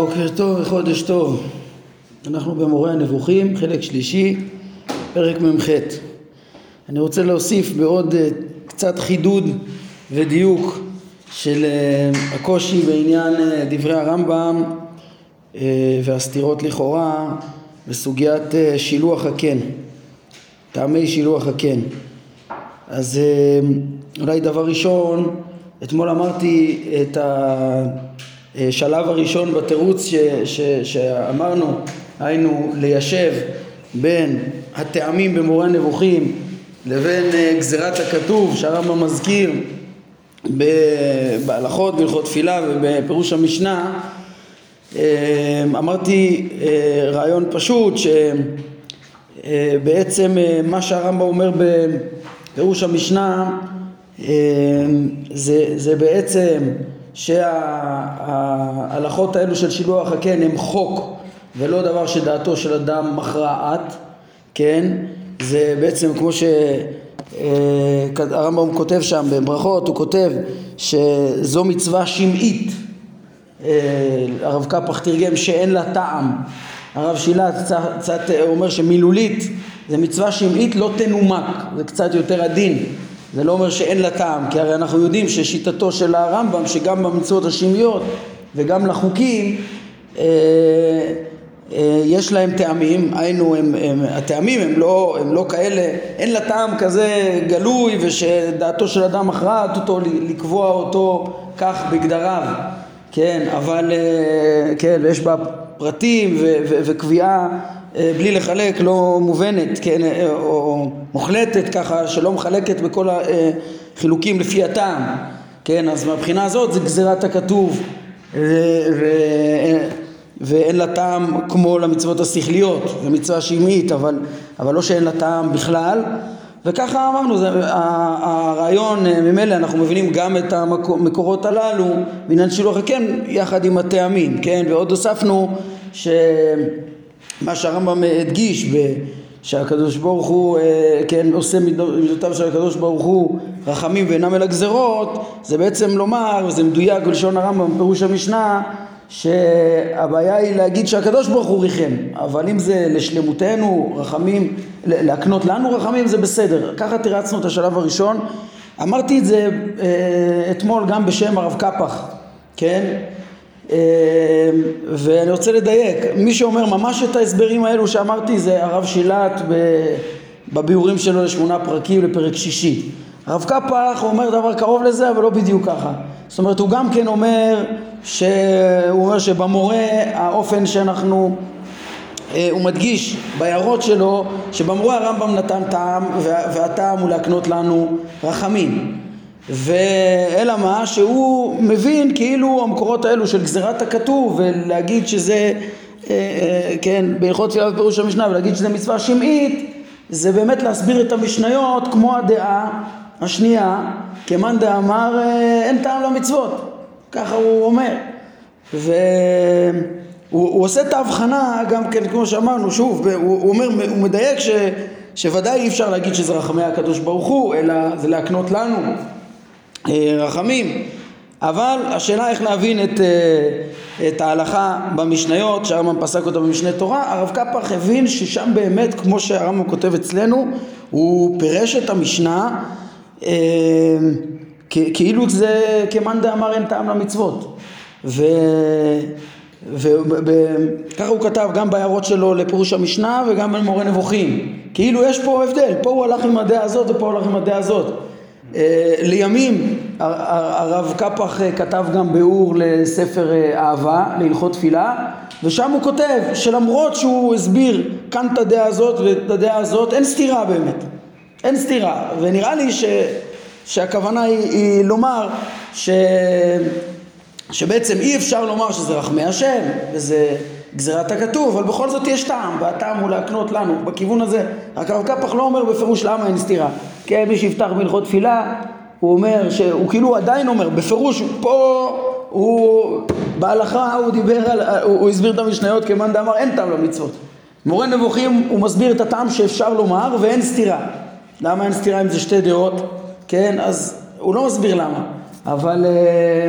בוקר טוב וחודש טוב. אנחנו במורה הנבוכים, חלק שלישי, פרק מ"ח. אני רוצה להוסיף בעוד אה, קצת חידוד ודיוק של אה, הקושי בעניין אה, דברי הרמב"ם והסתירות לכאורה בסוגיית שילוח הקן, טעמי שילוח הקן. אז אולי דבר ראשון, אתמול אמרתי את ה... השלב הראשון בתירוץ ש, ש, שאמרנו, היינו ליישב בין הטעמים במורה נבוכים לבין אה, גזירת הכתוב שהרמב"ם מזכיר בהלכות, בהלכות תפילה ובפירוש המשנה אה, אמרתי אה, רעיון פשוט שבעצם מה שהרמב"ם אומר בפירוש המשנה זה, זה בעצם שההלכות האלו של שילוח הקן הם חוק ולא דבר שדעתו של אדם מכרעת, כן? זה בעצם כמו שהרמב"ם אה, כותב שם בברכות, הוא כותב שזו מצווה שמעית. אה, הרב קפח תרגם שאין לה טעם. הרב שילת קצת אומר שמילולית זה מצווה שמעית לא תנומק, זה קצת יותר עדין. זה לא אומר שאין לה טעם, כי הרי אנחנו יודעים ששיטתו של הרמב"ם, שגם במצוות השמיות וגם לחוקים, אה, אה, יש להם טעמים, היינו, הם, הם, הטעמים הם לא, הם לא כאלה, אין לה טעם כזה גלוי ושדעתו של אדם מכרעת אותו לקבוע אותו כך בגדריו, כן, אבל, אה, כן, ויש בה פרטים וקביעה. אה, בלי לחלק לא מובנת, כן, אה, או מוחלטת ככה שלא מחלקת בכל החילוקים לפי הטעם, כן, אז מהבחינה הזאת זה גזירת הכתוב. ואין לה טעם כמו למצוות השכליות, זו מצווה שמעית, אבל, אבל לא שאין לה טעם בכלל, וככה אמרנו, זה, הרעיון, אה, ממילא אנחנו מבינים גם את המקורות הללו בעניין שילוח הקן יחד עם הטעמים, כן, ועוד הוספנו ש... מה שהרמב"ם הדגיש שהקדוש ברוך הוא אה, כן עושה מידותיו של הקדוש ברוך הוא רחמים ואינם אלא גזרות זה בעצם לומר וזה מדויק בלשון הרמב"ם פירוש המשנה שהבעיה היא להגיד שהקדוש ברוך הוא ריחם. אבל אם זה לשלמותנו רחמים להקנות לנו רחמים זה בסדר. ככה תירצנו את השלב הראשון. אמרתי את זה אה, אתמול גם בשם הרב קפח כן ואני רוצה לדייק, מי שאומר ממש את ההסברים האלו שאמרתי זה הרב שילת בביאורים שלו לשמונה פרקים לפרק שישי. הרב קפח אומר דבר קרוב לזה אבל לא בדיוק ככה. זאת אומרת הוא גם כן אומר שהוא אומר שבמורה האופן שאנחנו אה, הוא מדגיש בהערות שלו שבמורה הרמב"ם נתן טעם והטעם הוא להקנות לנו רחמים ואלא מה שהוא מבין כאילו המקורות האלו של גזירת הכתוב ולהגיד שזה אה, אה, כן בהלכות תפילה ופירוש המשנה ולהגיד שזה מצווה שמעית זה באמת להסביר את המשניות כמו הדעה השנייה כמאן דאמר אה, אין טעם למצוות. ככה הוא אומר. והוא הוא עושה את ההבחנה גם כן כמו שאמרנו שוב הוא, הוא אומר הוא מדייק ש, שוודאי אי אפשר להגיד שזה רחמי הקדוש ברוך הוא אלא זה להקנות לנו רחמים. אבל השאלה איך להבין את, אה, את ההלכה במשניות שהרמב"ם פסק אותה במשנה תורה הרב קפח הבין ששם באמת כמו שהרמב"ם כותב אצלנו הוא פירש את המשנה אה, כאילו זה כמאן דאמר אין טעם למצוות. ו... וככה הוא כתב גם בהערות שלו לפירוש המשנה וגם במורה נבוכים. כאילו יש פה הבדל פה הוא הלך עם הדעה הזאת ופה הוא הלך עם הדעה הזאת. אה, לימים הרב קפח אה, כתב גם ביאור לספר אה, אהבה, להלכות תפילה, ושם הוא כותב שלמרות שהוא הסביר כאן את הדעה הזאת ואת הדעה הזאת, אין סתירה באמת, אין סתירה, ונראה לי ש, שהכוונה היא, היא לומר ש, שבעצם אי אפשר לומר שזה רחמי השם וזה גזירת הכתוב, אבל בכל זאת יש טעם, והטעם הוא להקנות לנו בכיוון הזה. רק הרב קפח לא אומר בפירוש למה אין סתירה. כן, מי שיפתח בהלכות תפילה, הוא אומר שהוא כאילו עדיין אומר, בפירוש פה הוא, בהלכה הוא דיבר על, הוא, הוא הסביר את המשניות כמאן דאמר אין טעם למצוות. מורה נבוכים הוא מסביר את הטעם שאפשר לומר ואין סתירה. למה אין סתירה אם זה שתי דעות? כן, אז הוא לא מסביר למה. אבל... אה,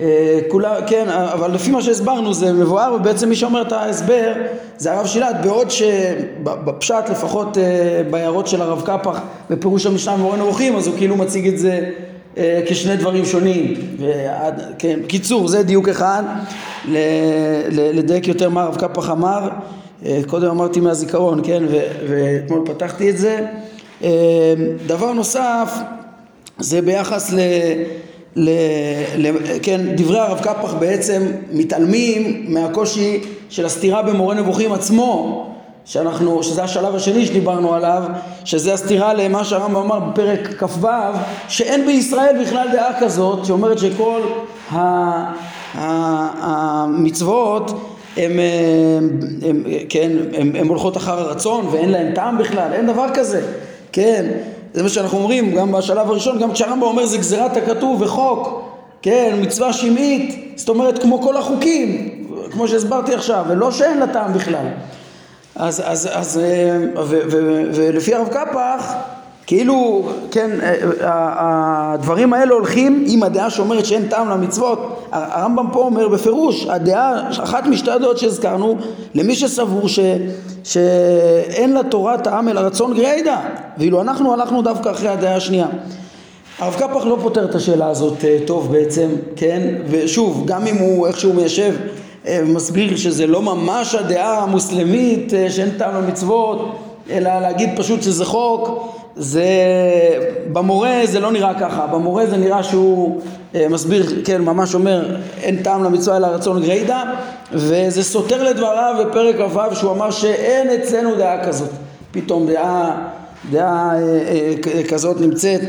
אה, כולה, כן, אבל לפי מה שהסברנו זה מבואר ובעצם מי שאומר את ההסבר זה הרב שילת בעוד שבפשט לפחות אה, בהערות של הרב קפח בפירוש המשנה במורה נבוכים אז הוא כאילו מציג את זה אה, כשני דברים שונים. ועד, כן, קיצור זה דיוק אחד לדייק יותר מה הרב קפח אמר קודם אמרתי מהזיכרון כן ואתמול פתחתי את זה דבר נוסף זה ביחס ל... ל, ל, כן, דברי הרב קפח בעצם מתעלמים מהקושי של הסתירה במורה נבוכים עצמו שאנחנו, שזה השלב השני שדיברנו עליו, שזה הסתירה למה שהרמב"ם אמר בפרק כ"ו, שאין בישראל בכלל דעה כזאת, שאומרת שכל המצוות הם, הם, הם, כן, הם, הם הולכות אחר הרצון ואין להם טעם בכלל, אין דבר כזה, כן, זה מה שאנחנו אומרים גם בשלב הראשון, גם כשהרמב"ם אומר זה גזירת הכתוב וחוק, כן, מצווה שמעית, זאת אומרת כמו כל החוקים, כמו שהסברתי עכשיו, ולא שאין לה טעם בכלל. אז, אז, אז, אה, ולפי הרב קפח, כאילו, כן, אה, אה, הדברים האלה הולכים עם הדעה שאומרת שאין טעם למצוות. הרמב"ם פה אומר בפירוש, הדעה, אחת משתי הדעות שהזכרנו, למי שסבור ש, שאין לתורה טעם אלא רצון גרידא, ואילו אנחנו הלכנו דווקא אחרי הדעה השנייה. הרב קפח לא פותר את השאלה הזאת טוב בעצם, כן? ושוב, גם אם הוא איכשהו מיישב מסביר שזה לא ממש הדעה המוסלמית שאין טעם למצוות, אלא להגיד פשוט שזה חוק, זה במורה זה לא נראה ככה, במורה זה נראה שהוא אה, מסביר, כן, ממש אומר אין טעם למצווה אלא רצון גרידא וזה סותר לדבריו בפרק כ"ו שהוא אמר שאין אצלנו דעה כזאת, פתאום דעה, דעה אה, אה, כזאת נמצאת.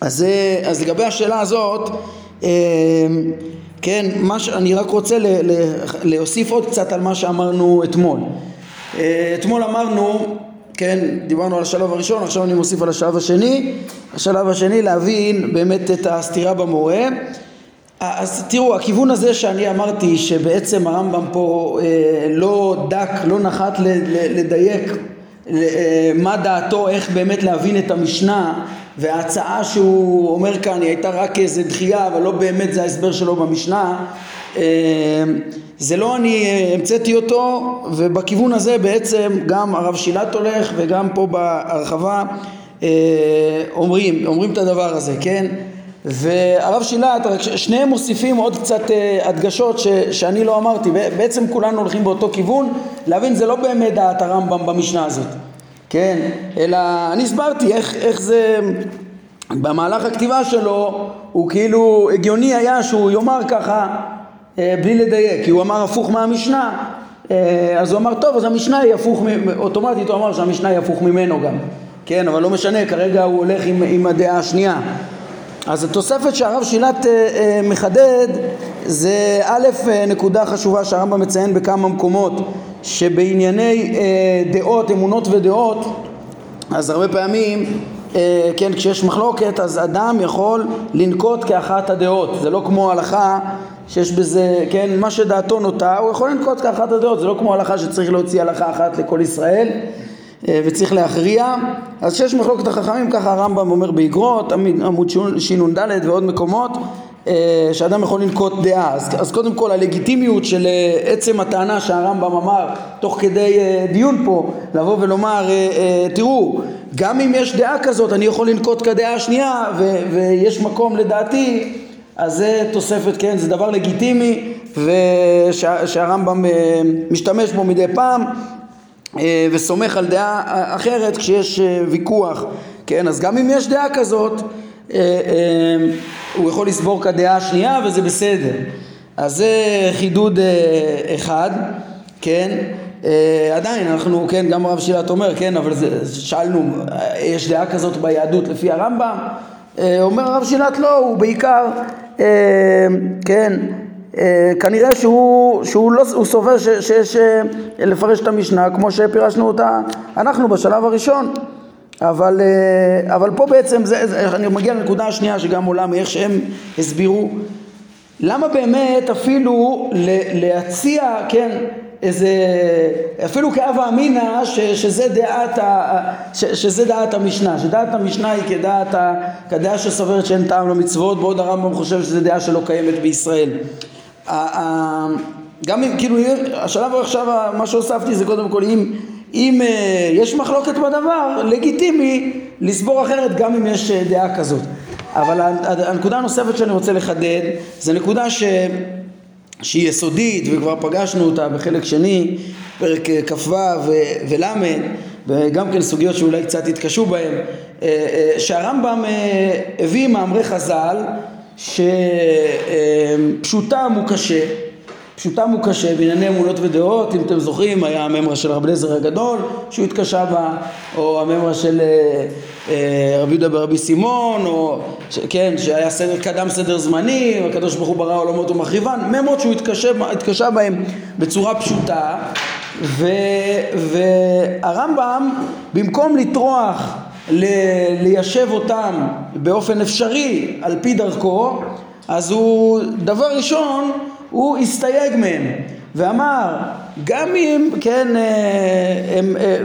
אז, אז לגבי השאלה הזאת כן, מה ש... אני רק רוצה ל... ל... להוסיף עוד קצת על מה שאמרנו אתמול. אתמול אמרנו כן, דיברנו על השלב הראשון, עכשיו אני מוסיף על השלב השני. השלב השני להבין באמת את הסתירה במורה. אז תראו, הכיוון הזה שאני אמרתי שבעצם הרמב"ם פה אה, לא דק, לא נחת לדייק אה, מה דעתו, איך באמת להבין את המשנה וההצעה שהוא אומר כאן היא הייתה רק איזה דחייה אבל לא באמת זה ההסבר שלו במשנה זה לא אני המצאתי אותו ובכיוון הזה בעצם גם הרב שילת הולך וגם פה בהרחבה אה, אומרים, אומרים את הדבר הזה, כן? והרב שילת, שניהם מוסיפים עוד קצת אה, הדגשות ש, שאני לא אמרתי, בעצם כולנו הולכים באותו כיוון, להבין זה לא באמת דעת הרמב"ם במשנה הזאת, כן? אלא אני הסברתי איך, איך זה במהלך הכתיבה שלו הוא כאילו הגיוני היה שהוא יאמר ככה בלי לדייק, כי הוא אמר הפוך מהמשנה, אה, אז הוא אמר טוב אז המשנה היא הפוך, אוטומטית הוא אמר שהמשנה היא הפוך ממנו גם, כן אבל לא משנה כרגע הוא הולך עם, עם הדעה השנייה. אז התוספת שהרב שילת אה, מחדד זה א' נקודה חשובה שהרמב"ם מציין בכמה מקומות שבענייני דעות, אמונות ודעות אז הרבה פעמים כן, כשיש מחלוקת אז אדם יכול לנקוט כאחת הדעות, זה לא כמו הלכה שיש בזה, כן, מה שדעתו נוטה, הוא יכול לנקוט כאחת הדעות, זה לא כמו הלכה שצריך להוציא הלכה אחת לכל ישראל אה, וצריך להכריע, אז כשיש מחלוקת החכמים, ככה הרמב"ם אומר באגרות, עמוד שנ"ד ועוד מקומות, אה, שאדם יכול לנקוט דעה. אז, אז קודם כל הלגיטימיות של אה, עצם הטענה שהרמב"ם אמר תוך כדי דיון פה, לבוא ולומר, תראו, גם אם יש דעה כזאת אני יכול לנקוט כדעה השנייה ו- ויש מקום לדעתי אז זה תוספת, כן, זה דבר לגיטימי ושהרמב"ם אה, משתמש בו מדי פעם אה, וסומך על דעה אחרת כשיש אה, ויכוח, כן, אז גם אם יש דעה כזאת הוא יכול לסבור כדעה השנייה וזה בסדר. אז זה חידוד אחד, כן, עדיין אנחנו, כן, גם הרב שילת אומר, כן, אבל זה, שאלנו, יש דעה כזאת ביהדות לפי הרמב"ם? אומר הרב שילת לא, הוא בעיקר אה, כן, אה, כנראה שהוא, שהוא לא, הוא סובר שיש אה, לפרש את המשנה כמו שפירשנו אותה אנחנו בשלב הראשון אבל, אבל פה בעצם, זה, אני מגיע לנקודה השנייה שגם עולה מאיך שהם הסבירו למה באמת אפילו להציע, כן, איזה, אפילו כאבה אמינא שזה, דעת שזה דעת המשנה, שדעת המשנה היא כדעת, כדעה שסוברת שאין טעם למצוות, בעוד הרמב"ם חושב שזו דעה שלא קיימת בישראל. גם אם, כאילו, השלב עכשיו, מה שהוספתי זה קודם כל, אם, אם אה, יש מחלוקת בדבר, לגיטימי לסבור אחרת גם אם יש אה, דעה כזאת. אבל הנקודה הנוספת שאני רוצה לחדד זה נקודה ש... שהיא יסודית וכבר פגשנו אותה בחלק שני, פרק אה, כ"ו ול', וגם כן סוגיות שאולי קצת התקשו בהן, שהרמב"ם הביא מאמרי חז"ל שפשוטם הוא קשה פשוטם הוא קשה בענייני אמונות ודעות, אם אתם זוכרים היה הממרה של רב אליעזר הגדול שהוא התקשה בה, או הממרה של אה, אה, רבי יהודה ברבי סימון, או ש, כן, שהיה סדר, קדם סדר זמני, הקדוש ברוך הוא ברא עולמות ומחריבן, ממרות שהוא התקשה, התקשה בהם בצורה פשוטה, ו, והרמב"ם במקום לטרוח ל, ליישב אותם באופן אפשרי על פי דרכו, אז הוא דבר ראשון הוא הסתייג מהם ואמר גם אם כן אה, הם, אה,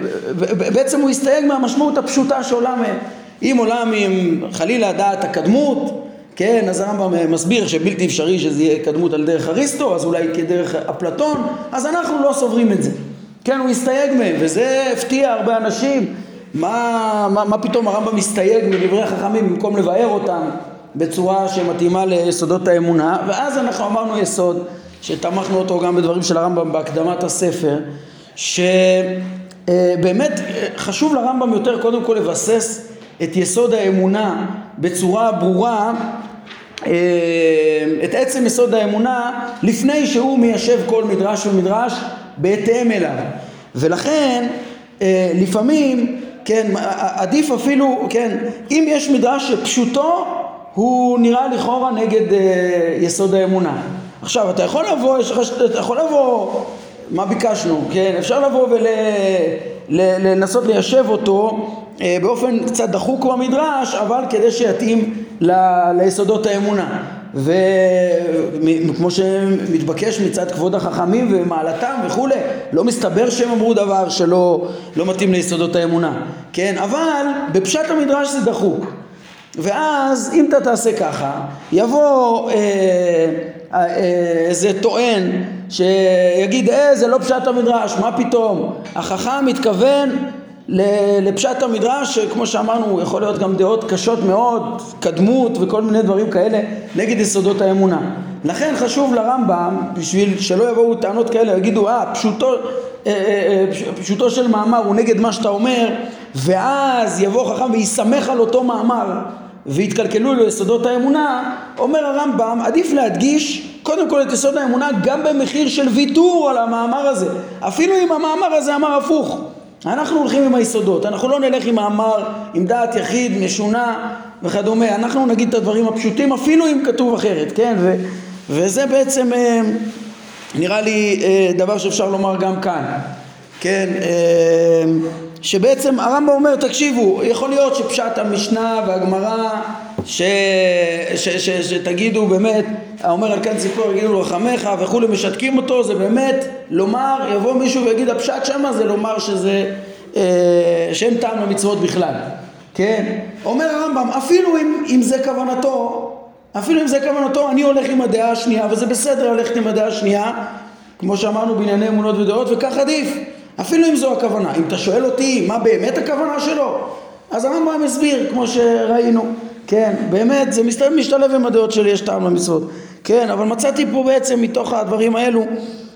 בעצם הוא הסתייג מהמשמעות הפשוטה שעולה מהם. אם עולם עם חלילה דעת הקדמות כן אז הרמב"ם מסביר שבלתי אפשרי שזה יהיה קדמות על דרך אריסטו אז אולי כדרך אפלטון אז אנחנו לא סוברים את זה. כן הוא הסתייג מהם וזה הפתיע הרבה אנשים. מה, מה, מה פתאום הרמב"ם מסתייג מדברי החכמים במקום לבאר אותם בצורה שמתאימה ליסודות האמונה ואז אנחנו אמרנו יסוד שתמכנו אותו גם בדברים של הרמב"ם בהקדמת הספר שבאמת חשוב לרמב"ם יותר קודם כל לבסס את יסוד האמונה בצורה ברורה אה, את עצם יסוד האמונה לפני שהוא מיישב כל מדרש ומדרש בהתאם אליו. ולכן אה, לפעמים כן עדיף אפילו כן אם יש מדרש שפשוטו הוא נראה לכאורה נגד אה, יסוד האמונה. עכשיו, אתה יכול לבוא, יש לך, אתה יכול לבוא, מה ביקשנו, כן? אפשר לבוא ולנסות ול, ליישב אותו אה, באופן קצת דחוק במדרש, אבל כדי שיתאים ל, ליסודות האמונה. וכמו שמתבקש מצד כבוד החכמים ומעלתם וכולי, לא מסתבר שהם אמרו דבר שלא לא מתאים ליסודות האמונה, כן? אבל בפשט המדרש זה דחוק. ואז אם אתה תעשה ככה, יבוא אה, אה, איזה טוען שיגיד אה זה לא פשט המדרש, מה פתאום? החכם מתכוון לפשט המדרש שכמו שאמרנו יכול להיות גם דעות קשות מאוד, קדמות וכל מיני דברים כאלה נגד יסודות האמונה. לכן חשוב לרמב"ם בשביל שלא יבואו טענות כאלה ויגידו אה פשוטו, אה, אה, אה, פשוטו של מאמר הוא נגד מה שאתה אומר ואז יבוא חכם ויסמך על אותו מאמר והתקלקלו לו יסודות האמונה, אומר הרמב"ם, עדיף להדגיש קודם כל את יסוד האמונה גם במחיר של ויתור על המאמר הזה, אפילו אם המאמר הזה אמר הפוך. אנחנו הולכים עם היסודות, אנחנו לא נלך עם מאמר, עם דעת יחיד, משונה וכדומה, אנחנו נגיד את הדברים הפשוטים אפילו אם כתוב אחרת, כן? ו, וזה בעצם אה, נראה לי אה, דבר שאפשר לומר גם כאן, כן? אה, שבעצם הרמב"ם אומר תקשיבו יכול להיות שפשט המשנה והגמרא. שתגידו באמת האומר על כאן ציפור יגידו רחמך וכולי משתקים אותו זה באמת לומר יבוא מישהו ויגיד הפשט שמה זה לומר שזה אה, שאין טעם למצוות בכלל כן אומר הרמב"ם אפילו אם, אם זה כוונתו אפילו אם זה כוונתו אני הולך עם הדעה השנייה וזה בסדר ללכת עם הדעה השנייה כמו שאמרנו בענייני אמונות ודעות וכך עדיף אפילו אם זו הכוונה. אם אתה שואל אותי מה באמת הכוונה שלו, אז הרמב"ם הסביר, כמו שראינו, כן, באמת, זה משתלב, משתלב עם הדעות שלי, יש טעם למצוות, כן, אבל מצאתי פה בעצם מתוך הדברים האלו,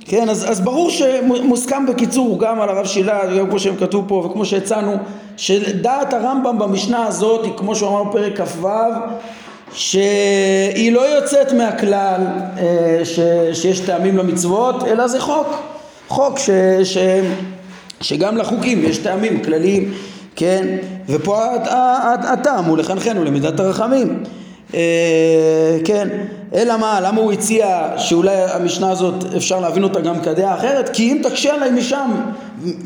כן, אז, אז ברור שמוסכם בקיצור גם על הרב שילת, וגם כמו שהם כתבו פה, וכמו שהצענו, שדעת הרמב"ם במשנה הזאת, היא כמו שהוא אמר פרק כ"ו, שהיא לא יוצאת מהכלל אה, ש, שיש טעמים למצוות, אלא זה חוק. חוק ש, ש, שגם לחוקים יש טעמים כלליים, כן? ופה הטעם הוא לחנכנו למידת הרחמים. אה, כן, אלא מה, למה הוא הציע שאולי המשנה הזאת אפשר להבין אותה גם כדעה אחרת? כי אם תקשה עליי משם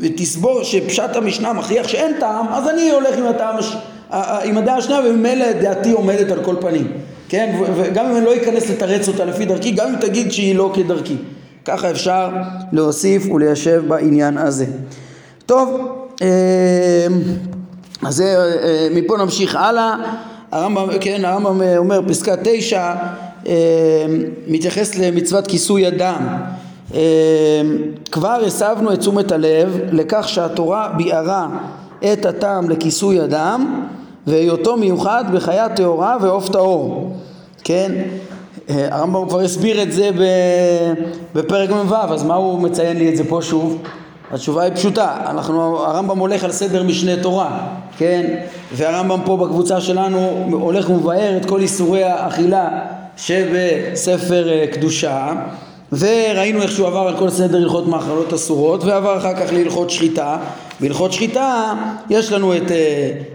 ותסבור שפשט המשנה מכריח שאין טעם, אז אני הולך עם הטעם, עם הדעה השנייה וממילא דעתי עומדת על כל פנים, כן? וגם אם אני לא אכנס לתרץ אותה לפי דרכי, גם אם תגיד שהיא לא כדרכי. ככה אפשר להוסיף וליישב בעניין הזה. טוב, אה, אז אה, מפה נמשיך הלאה, הרמב"ם, כן, הרמב"ם אומר פסקה תשע מתייחס למצוות כיסוי הדם. כבר הסבנו את תשומת הלב לכך שהתורה ביערה את הטעם לכיסוי הדם והיותו מיוחד בחיה טהורה ועוף טהור כן הרמב"ם כבר הסביר את זה בפרק מ"ו אז מה הוא מציין לי את זה פה שוב? התשובה היא פשוטה, אנחנו, הרמב"ם הולך על סדר משנה תורה, כן? והרמב"ם פה בקבוצה שלנו הולך ומבאר את כל איסורי האכילה שבספר אה, קדושה וראינו איך שהוא עבר על כל סדר הלכות מאכלות אסורות ועבר אחר כך להלכות שחיטה. בהלכות שחיטה יש לנו את uh,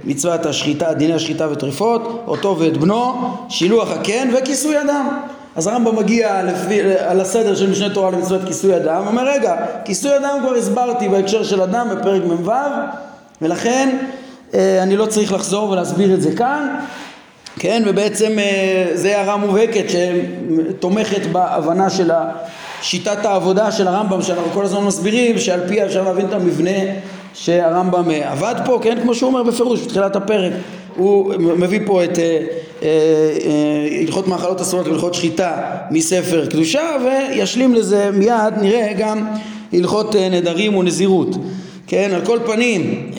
מצוות השחיטה, דיני השחיטה וטריפות, אותו ואת בנו, שילוח הקן וכיסוי אדם אז הרמב"ם מגיע לפי, על הסדר של משנה תורה למצוות כיסוי אדם, אומר רגע, כיסוי אדם כבר הסברתי בהקשר של אדם בפרק מ"ו ולכן אה, אני לא צריך לחזור ולהסביר את זה כאן, כן, ובעצם אה, זה הערה מובהקת שתומכת בהבנה של שיטת העבודה של הרמב"ם שאנחנו כל הזמן מסבירים שעל פיה אפשר להבין את המבנה שהרמב"ם אה, עבד פה, כן, כמו שהוא אומר בפירוש בתחילת הפרק הוא מביא פה את אה, אה, הלכות מאכלות אסורות והלכות שחיטה מספר קדושה וישלים לזה מיד נראה גם הלכות נדרים ונזירות. כן על כל פנים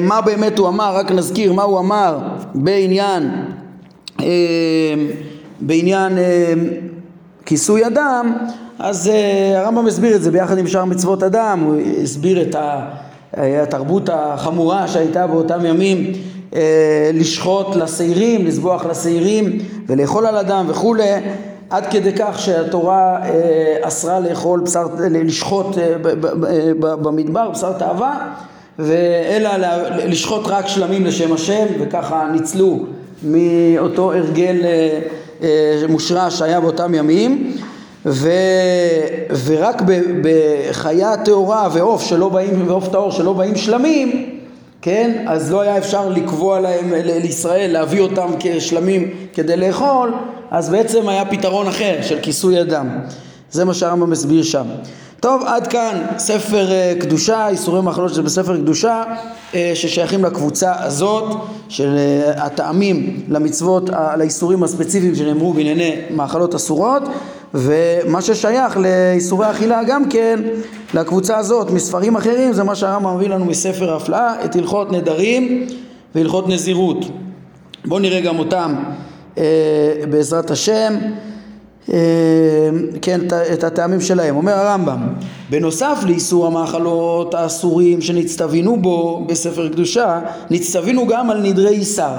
מה באמת הוא אמר? רק נזכיר מה הוא אמר בעניין בעניין כיסוי אדם אז הרמב"ם הסביר את זה ביחד עם שאר מצוות אדם הוא הסביר את התרבות החמורה שהייתה באותם ימים אה, לשחוט לשעירים, לזבוח לשעירים ולאכול על אדם וכולי עד כדי כך שהתורה אה, אסרה לאכול בשר, לשחוט אה, במדבר, בשר תאווה ואלא לשחוט רק שלמים לשם השם וככה ניצלו מאותו הרגל מושרש שהיה באותם ימים ו, ורק בחיה טהורה ועוף שלא באים, ועוף טהור שלא באים שלמים כן? אז לא היה אפשר לקבוע להם, לישראל, להביא אותם כשלמים כדי לאכול, אז בעצם היה פתרון אחר של כיסוי אדם. זה מה שהרמב"ם מסביר שם. טוב, עד כאן ספר uh, קדושה, איסורי מחלות שבספר קדושה, uh, ששייכים לקבוצה הזאת של uh, הטעמים למצוות, לאיסורים הספציפיים שנאמרו בענייני מאכלות אסורות. ומה ששייך לאיסורי אכילה גם כן לקבוצה הזאת מספרים אחרים זה מה שהרמב"ם מביא לנו מספר הפלאה את הלכות נדרים והלכות נזירות בואו נראה גם אותם אה, בעזרת השם אה, כן את הטעמים שלהם אומר הרמב"ם בנוסף לאיסור המאכלות האסורים שנצטווינו בו בספר קדושה נצטווינו גם על נדרי איסר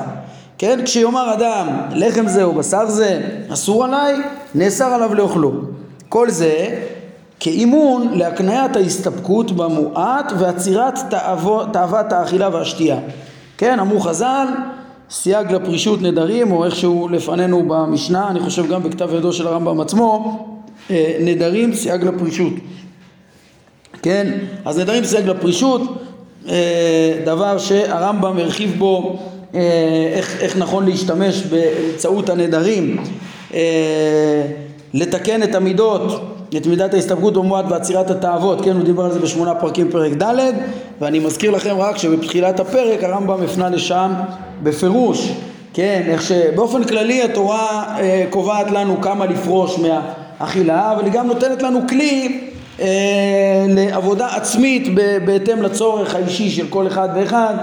כן? כשיאמר אדם לחם זה או בשר זה אסור עליי, נאסר עליו לאוכלו. כל זה כאימון להקניית ההסתפקות במועט ועצירת תאוות האכילה והשתייה. כן, אמרו חז"ל, סייג לפרישות נדרים, או איכשהו לפנינו במשנה, אני חושב גם בכתב ידו של הרמב"ם עצמו, אה, נדרים סייג לפרישות. כן, אז נדרים סייג לפרישות, אה, דבר שהרמב"ם הרחיב בו אה, איך, איך נכון להשתמש באמצעות הנדרים לתקן את המידות, את מידת ההסתפקות במועט ועצירת התאוות, כן, הוא דיבר על זה בשמונה פרקים פרק ד' ואני מזכיר לכם רק שבתחילת הפרק הרמב"ם הפנה לשם בפירוש, כן, איך שבאופן כללי התורה אה, קובעת לנו כמה לפרוש מהאכילה, אבל היא גם נותנת לנו כלי אה, לעבודה עצמית בהתאם לצורך האישי של כל אחד ואחד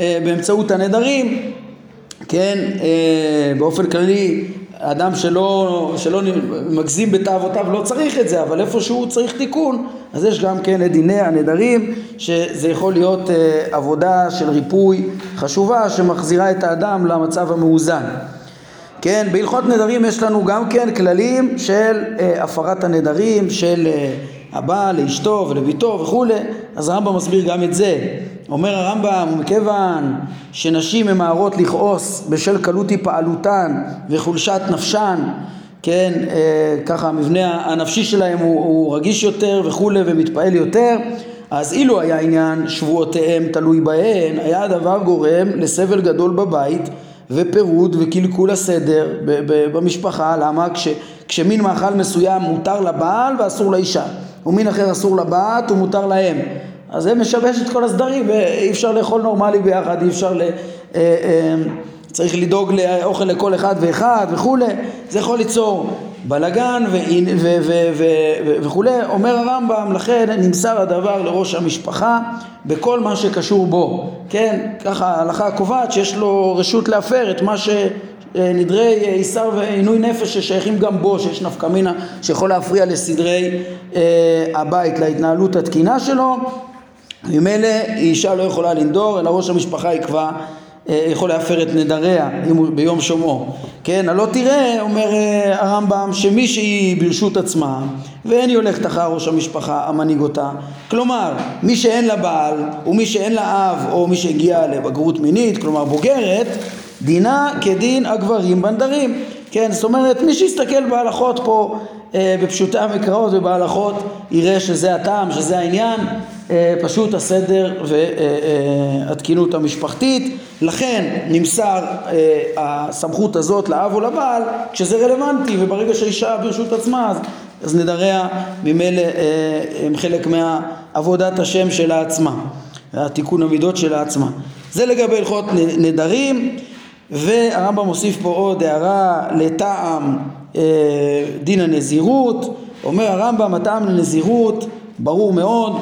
אה, באמצעות הנדרים, כן, אה, באופן כללי אדם שלא, שלא מגזים בתאוותיו לא צריך את זה, אבל איפה שהוא צריך תיקון, אז יש גם כן את דיני הנדרים, שזה יכול להיות עבודה של ריפוי חשובה שמחזירה את האדם למצב המאוזן. כן, בהלכות נדרים יש לנו גם כן כללים של הפרת הנדרים, של הבעל לאשתו ולביתו וכולי, אז הרמב"ם מסביר גם את זה. אומר הרמב"ם, ומכיוון שנשים ממהרות לכעוס בשל קלות היפעלותן וחולשת נפשן, כן, אה, ככה המבנה הנפשי שלהם הוא, הוא רגיש יותר וכולי ומתפעל יותר, אז אילו היה עניין שבועותיהם תלוי בהן, היה הדבר גורם לסבל גדול בבית ופירוד וקלקול הסדר במשפחה, למה? כש... כשמין מאכל מסוים מותר לבעל ואסור לאישה, ומין אחר אסור לבת ומותר להם. אז זה משבש את כל הסדרים, ואי אפשר לאכול נורמלי ביחד, אי אפשר ל... אה, אה, צריך לדאוג לאוכל לכל אחד ואחד וכולי, זה יכול ליצור בלגן וכולי, אומר הרמב"ם, לכן נמסר הדבר לראש המשפחה בכל מה שקשור בו, כן, ככה ההלכה קובעת שיש לו רשות להפר את מה שנדרי איסר ועינוי נפש ששייכים גם בו, שיש נפקא מינה שיכול להפריע לסדרי אה, הבית, להתנהלות התקינה שלו, ממילא אישה לא יכולה לנדור, אלא ראש המשפחה יקבע אה, יכול להפר את נדריה ביום שומעו, כן? הלא תראה, אומר אה, הרמב"ם, שמי שהיא ברשות עצמה ואין היא הולכת אחר ראש המשפחה המנהיג אותה, כלומר, מי שאין לה בעל ומי שאין לה אב או מי שהגיע לבגרות מינית, כלומר בוגרת, דינה כדין הגברים בנדרים, כן? זאת אומרת, מי שיסתכל בהלכות פה אה, בפשוטי המקראות ובהלכות יראה שזה הטעם, שזה העניין. אה, פשוט הסדר והתקינות המשפחתית. לכן נמסר אה, הסמכות הזאת לאב או לבעל כשזה רלוונטי וברגע שהאישה ברשות עצמה אז, אז נדריה ממילא הם חלק מעבודת השם שלה עצמה התיקון המידות שלה עצמה זה לגבי הלכות נדרים והרמב"ם מוסיף פה עוד הערה לטעם דין הנזירות. אומר הרמב"ם הטעם לנזירות ברור מאוד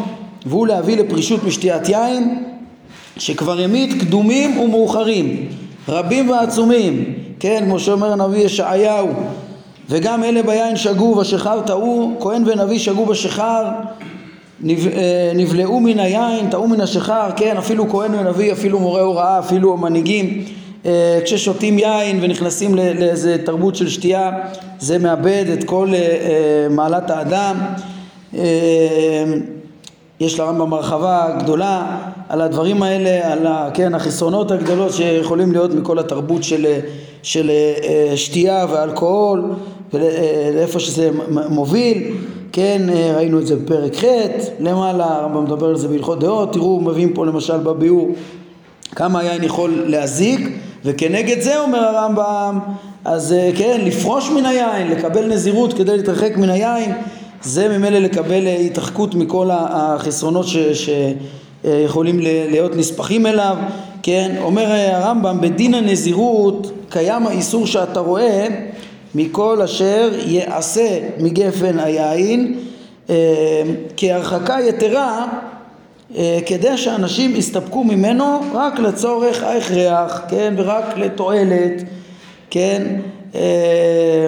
והוא להביא לפרישות משתיית יין שכבר ימית קדומים ומאוחרים רבים ועצומים. כן כמו שאומר הנביא ישעיהו וגם אלה ביין שגו בשכר טעו כהן ונביא שגו בשכר אה, נבלעו מן היין טעו מן השכר כן אפילו כהן ונביא אפילו מורה הוראה אפילו מנהיגים אה, כששותים יין ונכנסים לאיזה תרבות של שתייה זה מאבד את כל אה, מעלת האדם. יש לרמב"ם הרחבה גדולה על הדברים האלה, על ה, כן, החסרונות הגדולות שיכולים להיות מכל התרבות של, של אה, שתייה ואלכוהול ולאיפה שזה מוביל, כן, אה, ראינו את זה בפרק ח' למעלה, הרמב"ם מדבר על זה בהלכות דעות, תראו, מביאים פה למשל בביאור כמה היין יכול להזיק וכנגד זה אומר הרמב"ם אז אה, כן, לפרוש מן היין, לקבל נזירות כדי להתרחק מן היין זה ממילא לקבל התרחקות מכל החסרונות שיכולים להיות נספחים אליו, כן? אומר הרמב"ם בדין הנזירות קיים האיסור שאתה רואה מכל אשר יעשה מגפן היין אה, כהרחקה יתרה אה, כדי שאנשים יסתפקו ממנו רק לצורך ההכרח, כן? ורק לתועלת, כן? אה,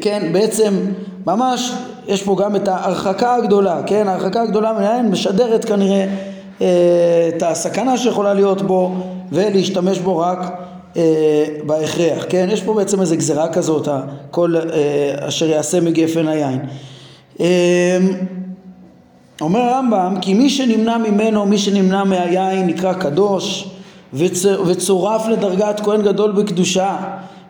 כן, בעצם ממש יש פה גם את ההרחקה הגדולה, כן? ההרחקה הגדולה מן משדרת כנראה אה, את הסכנה שיכולה להיות בו ולהשתמש בו רק אה, בהכרח, כן? יש פה בעצם איזה גזירה כזאת, כל אה, אשר יעשה מגפן היין. אומר הרמב"ם כי מי שנמנע ממנו, מי שנמנע מהיין נקרא קדוש וצורף לדרגת כהן גדול בקדושה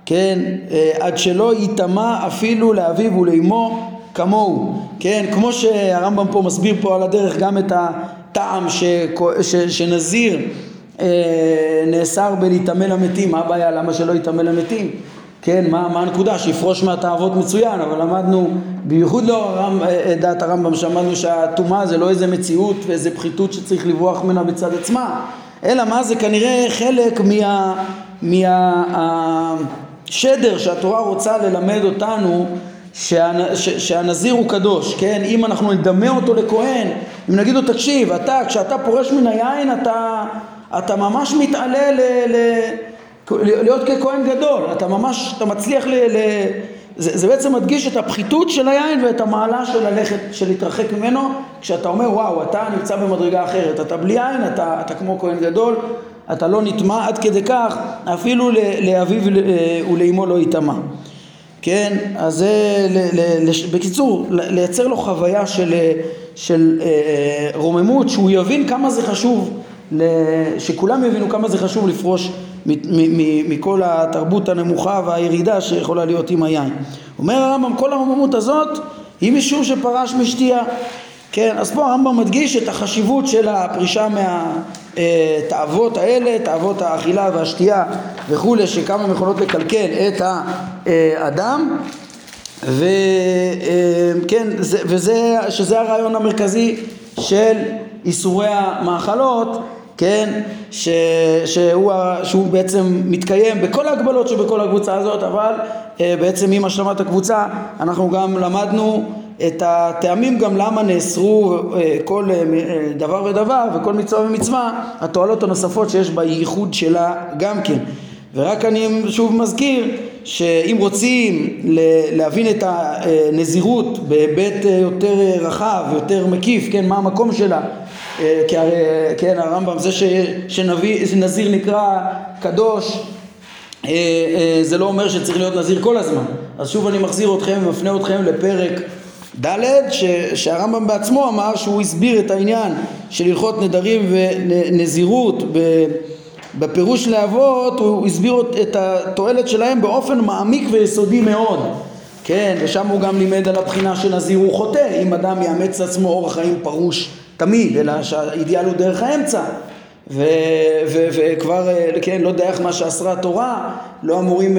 כן, אה, עד שלא ייטמע אפילו לאביו ולאמו כמוהו, כן, כמו שהרמב"ם פה מסביר פה על הדרך גם את הטעם ש, ש, שנזיר אה, נאסר בלהיטמא למתים, מה הבעיה, למה שלא ייטמא למתים? כן, מה, מה הנקודה? שיפרוש מהתאוות מצוין, אבל למדנו, בייחוד לא הרמב, אה, אה, דעת הרמב"ם, שאמרנו שהטומאה זה לא איזה מציאות ואיזה פחיתות שצריך לברוח ממנה בצד עצמה, אלא מה זה כנראה חלק מה... מה השדר שהתורה רוצה ללמד אותנו שהנזיר הוא קדוש, כן? אם אנחנו נדמה אותו לכהן, אם נגיד לו תקשיב, אתה, כשאתה פורש מן היין אתה, אתה ממש מתעלה ל, ל, להיות ככהן גדול, אתה ממש, אתה מצליח ל... ל זה, זה בעצם מדגיש את הפחיתות של היין ואת המעלה של ללכת, של להתרחק ממנו, כשאתה אומר וואו, אתה נמצא במדרגה אחרת, אתה בלי יין, אתה, אתה כמו כהן גדול, אתה לא נטמע עד כדי כך, אפילו לאביו ולאמו לא יטמע. כן, אז זה, בקיצור, לייצר לו חוויה של, של אה, רוממות, שהוא יבין כמה זה חשוב, שכולם יבינו כמה זה חשוב לפרוש מכל התרבות הנמוכה והירידה שיכולה להיות עם היין. אומר הרמב"ם, כל הרוממות הזאת היא משום שפרש משתייה. כן, אז פה הרמב"ם מדגיש את החשיבות של הפרישה מה... התאוות האלה, תאוות האכילה והשתייה וכולי, שכמה יכולות לקלקל את האדם וכן, וזה, שזה הרעיון המרכזי של איסורי המאכלות, כן, ש, שהוא, שהוא בעצם מתקיים בכל ההגבלות שבכל הקבוצה הזאת, אבל אה, בעצם עם השלמת הקבוצה אנחנו גם למדנו את הטעמים גם למה נאסרו אה, כל אה, דבר ודבר וכל מצווה ומצווה, התועלות הנוספות שיש בייחוד שלה גם כן. ורק אני שוב מזכיר שאם רוצים להבין את הנזירות בהיבט יותר רחב, יותר מקיף, כן, מה המקום שלה, כי הרי, כן, הרמב"ם, זה שנביא, שנזיר נקרא קדוש, זה לא אומר שצריך להיות נזיר כל הזמן. אז שוב אני מחזיר אתכם ומפנה אתכם לפרק ד' שהרמב"ם בעצמו אמר שהוא הסביר את העניין של הלכות נדרים ונזירות בפירוש לאבות הוא הסביר את התועלת שלהם באופן מעמיק ויסודי מאוד כן, ושם הוא גם לימד על הבחינה שנזיר הוא חוטא אם אדם יאמץ לעצמו אורח חיים פרוש תמיד, אלא שהאידיאל הוא דרך האמצע וכבר, כן, לא איך מה שאסרה התורה, לא אמורים,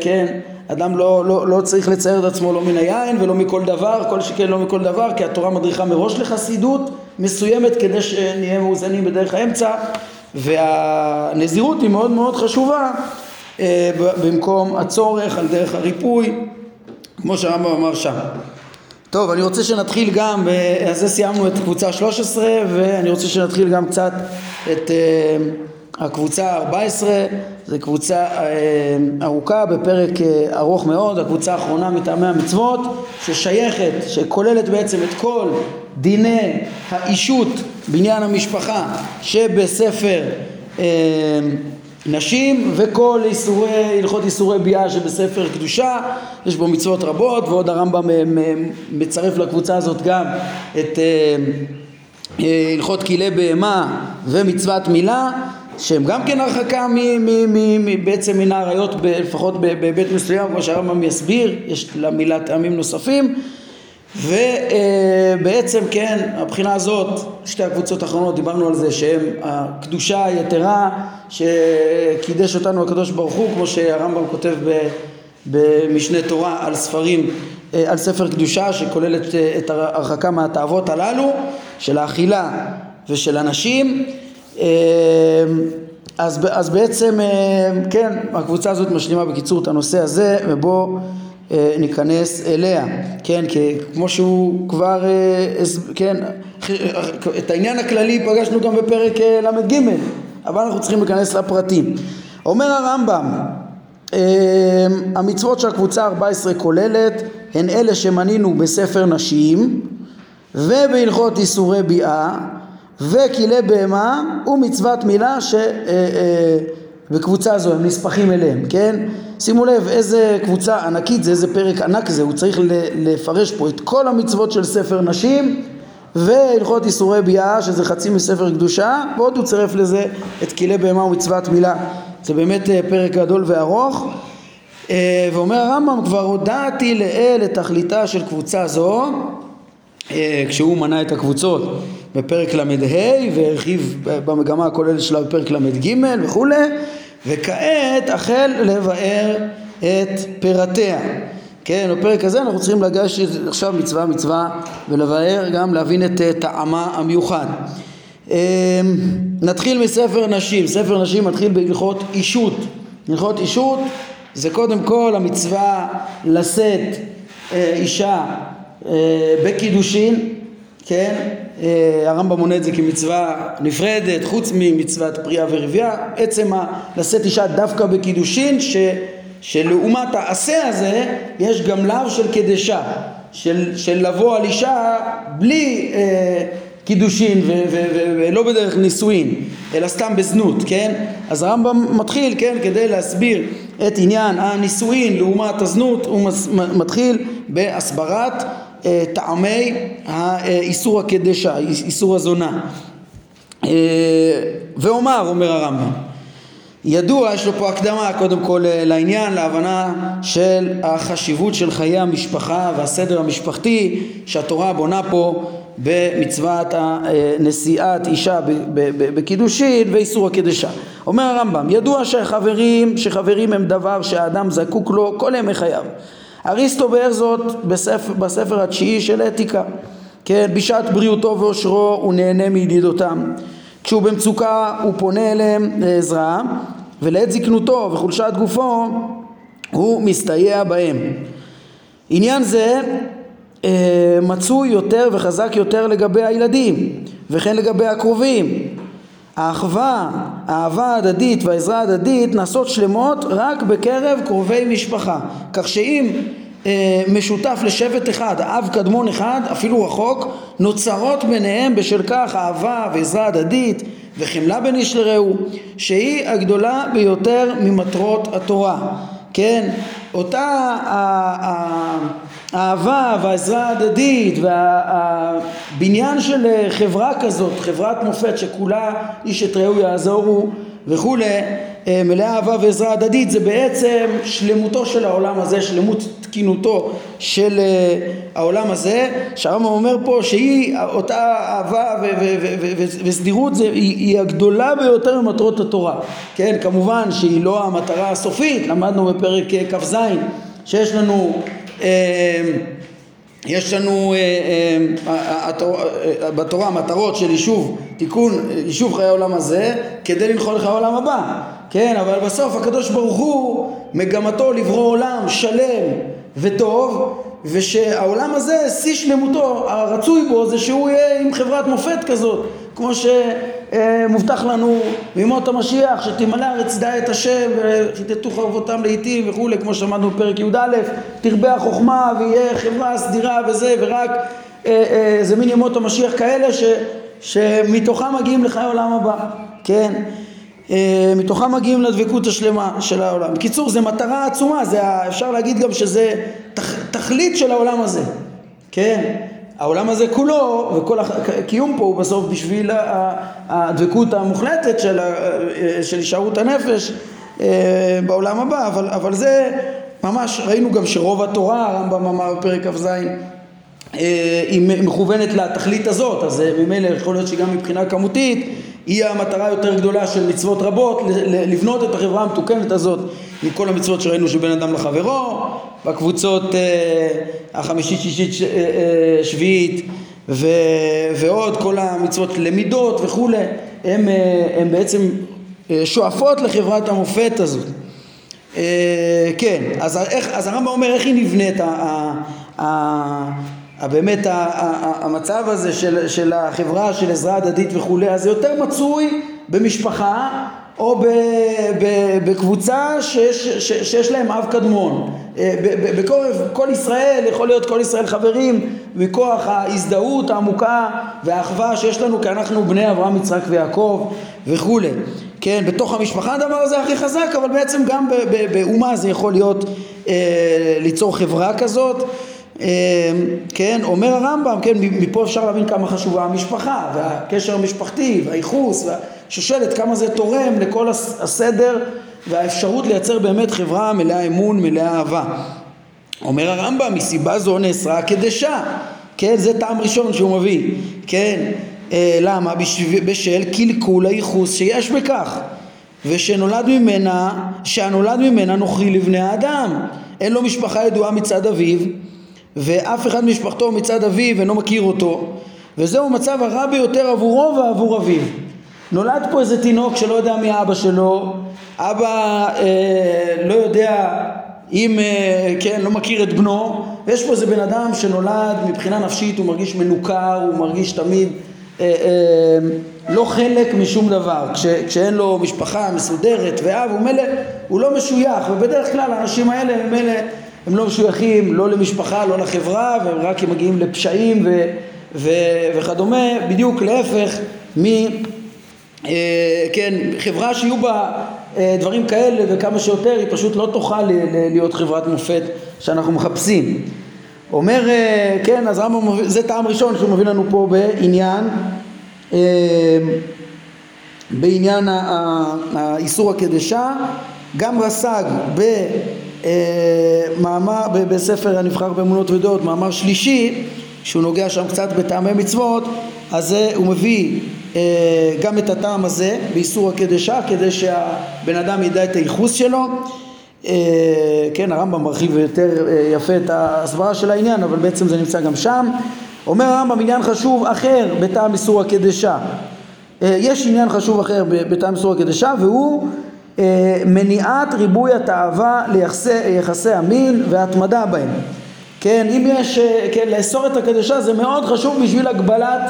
כן, אדם לא, לא, לא צריך לצייר את עצמו לא מן היין ולא מכל דבר, כל שכן לא מכל דבר, כי התורה מדריכה מראש לחסידות מסוימת כדי שנהיה מאוזנים בדרך האמצע והנזירות היא מאוד מאוד חשובה אה, במקום הצורך על דרך הריפוי כמו שהרמב"ם אמר שם. טוב, אני רוצה שנתחיל גם, אז זה סיימנו את קבוצה 13 ואני רוצה שנתחיל גם קצת את אה, הקבוצה ה-14, זו קבוצה אה, ארוכה בפרק ארוך מאוד, הקבוצה האחרונה מטעמי המצוות ששייכת, שכוללת בעצם את כל דיני האישות בעניין המשפחה שבספר אה, נשים וכל איסורי, הלכות איסורי ביאה שבספר קדושה, יש בו מצוות רבות ועוד הרמב"ם מצרף לקבוצה הזאת גם את אה, אה, הלכות כלי בהמה ומצוות מילה שהם גם כן הרחקה מ, מ, מ, מ, בעצם מן האריות לפחות בהיבט מסוים כמו שהרמב"ם יסביר, יש למילה טעמים נוספים ובעצם כן הבחינה הזאת שתי הקבוצות האחרונות דיברנו על זה שהם הקדושה היתרה שקידש אותנו הקדוש ברוך הוא כמו שהרמב"ם כותב במשנה תורה על ספרים על ספר קדושה שכולל את, את ההרחקה מהתאוות הללו של האכילה ושל הנשים. אז, אז בעצם כן הקבוצה הזאת משלימה בקיצור את הנושא הזה ובו אה, ניכנס אליה, כן, כמו שהוא כבר, אה, כן, את העניין הכללי פגשנו גם בפרק אה, ל"ג, אבל אנחנו צריכים להיכנס לפרטים. אומר הרמב"ם, המצוות של הקבוצה 14 כוללת הן אלה שמנינו בספר נשים ובהלכות איסורי ביאה וכלי בהמה ומצוות מילה שבקבוצה זו הם נספחים אליהם, כן? שימו לב איזה קבוצה ענקית זה, איזה פרק ענק זה, הוא צריך לפרש פה את כל המצוות של ספר נשים והלכות איסורי ביאה שזה חצי מספר קדושה ועוד הוא צירף לזה את כלי בהמה ומצוות מילה. זה באמת אה, פרק גדול וארוך. אה, ואומר הרמב"ם כבר הודעתי לאל את תכליתה של קבוצה זו אה, כשהוא מנה את הקבוצות בפרק ל"ה והרחיב במגמה הכוללת שלה בפרק ל"ג וכולי וכעת החל לבאר את פירתיה. כן, בפרק הזה אנחנו צריכים לגשת עכשיו מצווה מצווה ולבאר גם להבין את טעמה המיוחד. אמ, נתחיל מספר נשים, ספר נשים מתחיל בהלכות אישות. הלכות אישות זה קודם כל המצווה לשאת אה, אישה אה, בקידושין כן? אה, הרמב"ם מונה את זה כמצווה נפרדת, חוץ ממצוות פריאה ורבייה, עצם לשאת אישה דווקא בקידושין, ש, שלעומת העשה הזה יש גם לאו של קדשה, של, של לבוא על אישה בלי אה, קידושין ולא בדרך נישואין, אלא סתם בזנות, כן? אז הרמב"ם מתחיל, כן, כדי להסביר את עניין הנישואין לעומת הזנות, הוא מתחיל בהסברת טעמי איסור הקדשה, איסור הזונה. אה, ואומר, אומר הרמב"ם, ידוע, יש לו פה הקדמה קודם כל אה, לעניין, להבנה של החשיבות של חיי המשפחה והסדר המשפחתי שהתורה בונה פה במצוות נשיאת אישה בקידושין ואיסור הקדשה. אומר הרמב"ם, ידוע שחברים, שחברים הם דבר שהאדם זקוק לו כל ימי חייו. אריסטו באר זאת בספר, בספר התשיעי של אתיקה. כן, בשעת בריאותו ואושרו הוא נהנה מידידותם. כשהוא במצוקה הוא פונה אליהם לעזרה ולעת זקנותו וחולשת גופו הוא מסתייע בהם. עניין זה אה, מצוי יותר וחזק יותר לגבי הילדים וכן לגבי הקרובים. האחווה, האהבה ההדדית והעזרה ההדדית נעשות שלמות רק בקרב קרובי משפחה. כך שאם אה, משותף לשבט אחד, אב קדמון אחד, אפילו רחוק, נוצרות ביניהם בשל כך אהבה ועזרה הדדית וחמלה בין איש לרעהו, שהיא הגדולה ביותר ממטרות התורה. כן, אותה האהבה והעזרה ההדדית והבניין של חברה כזאת, חברת מופת שכולה איש את רעהו יעזורו וכולי, אה, מלאה אהבה ועזרה הדדית זה בעצם שלמותו של העולם הזה, שלמות תקינותו של אה, העולם הזה, שהרמב"ם אומר פה שהיא אותה אהבה וסדירות זה, היא, היא הגדולה ביותר ממטרות התורה, כן כמובן שהיא לא המטרה הסופית, למדנו בפרק כ"ז שיש לנו אה, יש לנו בתורה מטרות של יישוב, תיקון, יישוב חיי העולם הזה כדי לנחול לחיי העולם הבא. כן, אבל בסוף הקדוש ברוך הוא מגמתו לברוא עולם שלם וטוב ושהעולם הזה, שיא שלמותו, הרצוי בו זה שהוא יהיה עם חברת מופת כזאת כמו שמובטח לנו מימות המשיח שתמלא הארץ דע את השם וחיטטו חרבותם לעיתים וכולי כמו שאמרנו בפרק י"א תרבה החוכמה ויהיה חברה סדירה וזה ורק אה, אה, זה מין ימות המשיח כאלה ש, שמתוכם מגיעים לחיי העולם הבא כן אה, מתוכם מגיעים לדבקות השלמה של העולם. בקיצור, זו מטרה עצומה, זה, אפשר להגיד גם שזה תכ, תכלית של העולם הזה, כן? העולם הזה כולו, וכל הקיום פה הוא בסוף בשביל הדבקות המוחלטת של, אה, של הישארות הנפש אה, בעולם הבא, אבל, אבל זה ממש, ראינו גם שרוב התורה, הרמב"ם אמר בפרק כ"ז, היא מכוונת לתכלית הזאת, אז ממילא יכול להיות שגם מבחינה כמותית היא המטרה היותר גדולה של מצוות רבות, לבנות את החברה המתוקנת הזאת עם כל המצוות שראינו שבין אדם לחברו, בקבוצות אה, החמישית, שישית, אה, אה, שביעית ו, ועוד כל המצוות למידות וכולי, הן בעצם שואפות לחברת המופת הזאת. כן, אז, אז הרמב"ם אומר איך היא נבנית באמת המצב הזה של, של החברה, של עזרה הדדית וכולי, אז זה יותר מצוי במשפחה או ב, ב, בקבוצה שיש, ש, שיש להם אב קדמון. אה, בכל כל ישראל, יכול להיות כל ישראל חברים מכוח ההזדהות העמוקה והאחווה שיש לנו כי אנחנו בני אברהם, יצחק ויעקב וכולי. כן, בתוך המשפחה הדבר הזה הכי חזק, אבל בעצם גם באומה זה יכול להיות אה, ליצור חברה כזאת. אמ, כן, אומר הרמב"ם, כן, מפה אפשר להבין כמה חשובה המשפחה והקשר המשפחתי והייחוס והשושלת, כמה זה תורם לכל הסדר והאפשרות לייצר באמת חברה מלאה אמון, מלאה אהבה. אומר הרמב"ם, מסיבה זו נאסרה הקדשה, כן, זה טעם ראשון שהוא מביא, כן, אה, למה? בשל קלקול הייחוס שיש בכך ושנולד ממנה, שהנולד ממנה נוכרי לבני האדם, אין לו משפחה ידועה מצד אביו ואף אחד ממשפחתו מצד אביו אינו מכיר אותו. וזהו המצב הרע ביותר עבורו ועבור אביו. נולד פה איזה תינוק שלא יודע מי אבא שלו. אבא אה, לא יודע אם אה, כן לא מכיר את בנו. ויש פה איזה בן אדם שנולד מבחינה נפשית הוא מרגיש מנוכר הוא מרגיש תמיד אה, אה, לא חלק משום דבר. כש, כשאין לו משפחה מסודרת ואב הוא מלא הוא לא משוייך. ובדרך כלל האנשים האלה הם מלא הם לא משוייכים לא למשפחה, לא לחברה, והם רק מגיעים לפשעים ו, ו, וכדומה, בדיוק להפך מ... אה, כן, חברה שיהיו בה אה, דברים כאלה וכמה שיותר, היא פשוט לא תוכל להיות חברת מופת שאנחנו מחפשים. אומר, אה, כן, אז רמב"ם, זה טעם ראשון שהוא מביא לנו פה בעניין, בעניין האיסור הקדשה, גם רס"ג מאמר בספר הנבחר באמונות ודעות, מאמר שלישי, שהוא נוגע שם קצת בטעמי מצוות, אז הוא מביא אה, גם את הטעם הזה באיסור הקדשה כדי שהבן אדם ידע את הייחוס שלו. אה, כן הרמב"ם מרחיב יותר אה, יפה את ההסברה של העניין אבל בעצם זה נמצא גם שם. אומר הרמב"ם עניין חשוב אחר בטעם איסור הקדשה. אה, יש עניין חשוב אחר בטעם איסור הקדשה והוא אה, מניעת ריבוי התאווה ליחסי המין והתמדה בהם. כן, אם יש, אה, כן, לאסור את הקדשה זה מאוד חשוב בשביל הגבלת